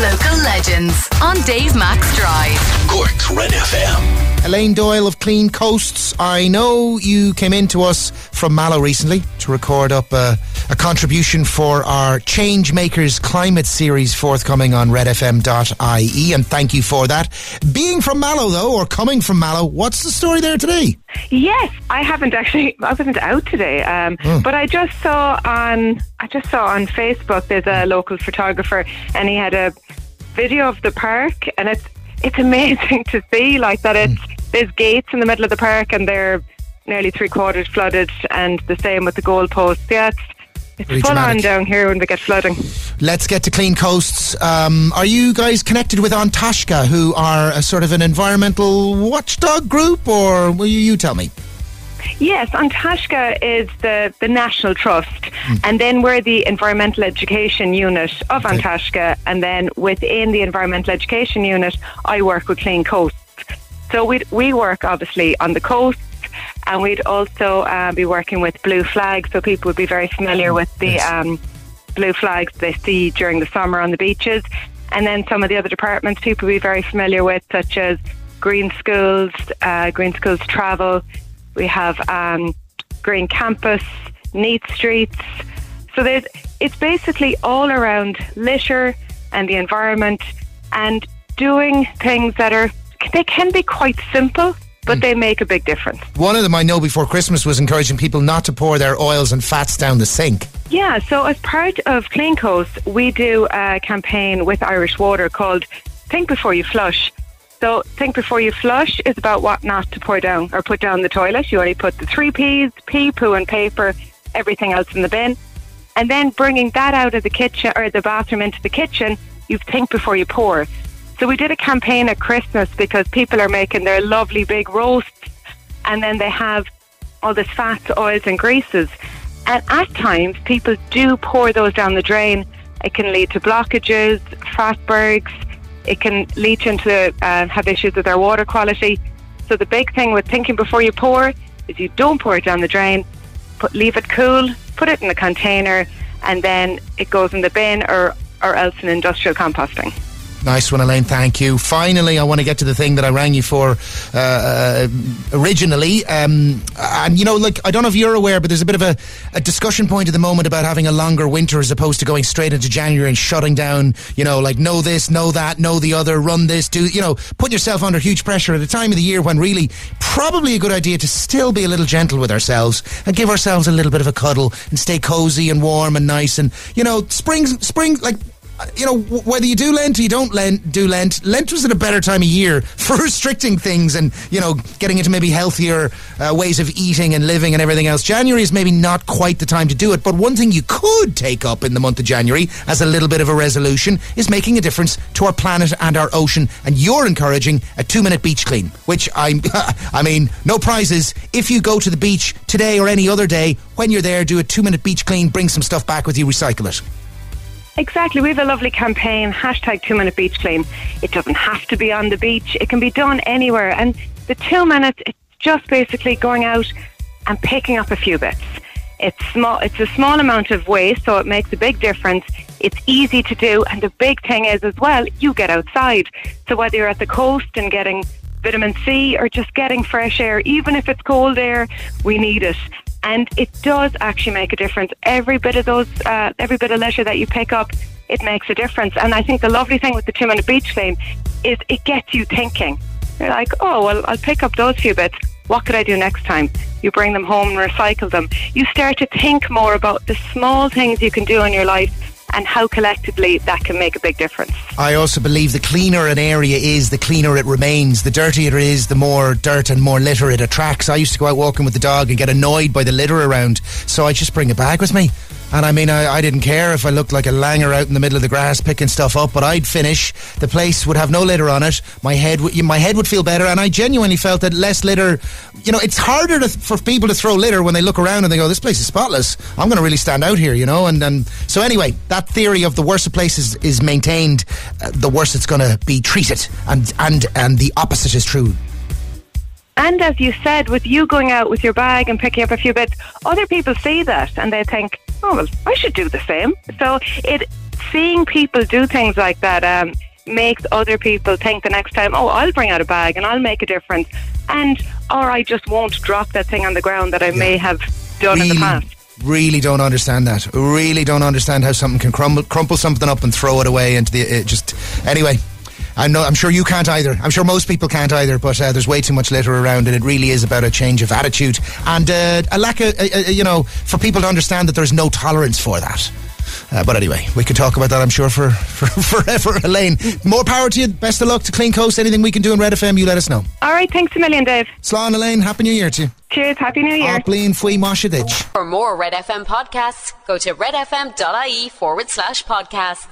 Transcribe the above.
Local legends on Dave Mac's Drive. Cork's Red FM. Elaine Doyle of Clean Coasts. I know you came in to us from Mallow recently to record up a, a contribution for our Change Makers Climate Series forthcoming on redfm.ie, and thank you for that. Being from Mallow, though, or coming from Mallow, what's the story there today? Yes, I haven't actually. I wasn't out today, um, but I just saw on. I just saw on Facebook. There's a local photographer, and he had a video of the park, and it's it's amazing to see like that. It's there's gates in the middle of the park, and they're nearly three quarters flooded, and the same with the goalposts. Yeah, it's, it's full on down here when we get flooding. Let's get to Clean Coasts. Um, are you guys connected with An Taisce, who are a sort of an environmental watchdog group, or will you, you tell me? Yes, An Taisce is the, the national trust, and then we're the environmental education unit of Okay. An Taisce, and then within the environmental education unit, I work with Clean Coasts. So we we work obviously on the coast, and we'd also uh, be working with Blue Flag, so people would be very familiar with the Yes. um, blue flags they see during the summer on the beaches. And then some of the other departments people will be very familiar with, such as Green Schools, uh, Green Schools Travel. We have um, Green Campus, Neat Streets. So there's, it's basically all around litter and the environment and doing things that are, they can be quite simple, but hmm. they make a big difference. One of them I know before Christmas was encouraging people not to pour their oils and fats down the sink. Yeah, so as part of Clean Coast, we do a campaign with Irish Water called Think Before You Flush. So, Think Before You Flush is about what not to pour down or put down the toilet. You only put the three P's, pee, poo, and paper, everything else in the bin. And then bringing that out of the kitchen or the bathroom into the kitchen, you think before you pour. So, we did a campaign at Christmas because people are making their lovely big roasts and then they have all this fats, oils, and greases. And at times, people do pour those down the drain. It can lead to blockages, fatbergs. It can you into uh, have issues with our water quality. So the big thing with thinking before you pour is you don't pour it down the drain. Put leave it cool. Put it in a container, and then it goes in the bin or or else in industrial composting. Nice one, Elaine. Thank you. Finally, I want to get to the thing that I rang you for uh, uh, originally. Um, and, you know, like, I don't know if you're aware, but there's a bit of a, a discussion point at the moment about having a longer winter as opposed to going straight into January and shutting down, you know, like, know this, know that, know the other, run this, do, you know, put yourself under huge pressure at a time of the year when really probably a good idea to still be a little gentle with ourselves and give ourselves a little bit of a cuddle and stay cozy and warm and nice. And, you know, spring, spring, like, you know, whether you do Lent or you don't Lent, do Lent, Lent was at a better time of year for restricting things and, you know, getting into maybe healthier uh, ways of eating and living and everything else. January is maybe not quite the time to do it, but one thing you could take up in the month of January as a little bit of a resolution is making a difference to our planet and our ocean. And you're encouraging a two minute beach clean, which I'm, I mean, no prizes. If you go to the beach today or any other day, when you're there, do a two minute beach clean, bring some stuff back with you, recycle it. Exactly. We have a lovely campaign, hashtag two minute beach clean. It doesn't have to be on the beach. It can be done anywhere. And the two minutes, it's just basically going out and picking up a few bits. It's small, it's a small amount of waste, so it makes a big difference. It's easy to do. And the big thing is as well, you get outside. So whether you're at the coast and getting vitamin C or just getting fresh air, even if it's cold air, we need it. And it does actually make a difference. Every bit of those, uh, every bit of leisure that you pick up, it makes a difference. And I think the lovely thing with the two minute beach clean is it gets you thinking. You're like, oh, well, I'll pick up those few bits. What could I do next time? You bring them home and recycle them. You start to think more about the small things you can do in your life and how collectively that can make a big difference. I also believe the cleaner an area is, the cleaner it remains. The dirtier it is, the more dirt and more litter it attracts. I used to go out walking with the dog and get annoyed by the litter around, so I just bring a bag with me. And I mean, I, I didn't care if I looked like a langer out in the middle of the grass picking stuff up, but I'd finish. The place would have no litter on it. My head, would, my head would feel better, and I genuinely felt that less litter. You know, it's harder to, for people to throw litter when they look around and they go, "This place is spotless. I'm going to really stand out here," you know. And and so anyway, that theory of the worse a place is, is maintained, uh, the worse it's going to be treated, and and and the opposite is true. And as you said, with you going out with your bag and picking up a few bits, other people see that and they think, oh well, I should do the same. So it seeing people do things like that um, makes other people think the next time, oh, I'll bring out a bag and I'll make a difference, and or I just won't drop that thing on the ground that I may have done in the Really, past. really don't understand that. Really don't understand how something can crumble, crumple something up and throw it away into the. It just anyway. I'm, no, I'm sure you can't either. I'm sure most people can't either. But uh, there's way too much litter around, and it really is about a change of attitude and uh, a lack of, uh, uh, you know, for people to understand that there's no tolerance for that. Uh, but anyway, we could talk about that, I'm sure, for, for forever, Elaine. More power to you. Best of luck to Clean Coast. Anything we can do in Red FM, you let us know. All right, thanks a million, Dave. Slán, Elaine, Happy New Year to you. Cheers, happy New Year. Blin Fui Moshadich. For more Red FM podcasts, go to redfm.ie forward slash podcasts.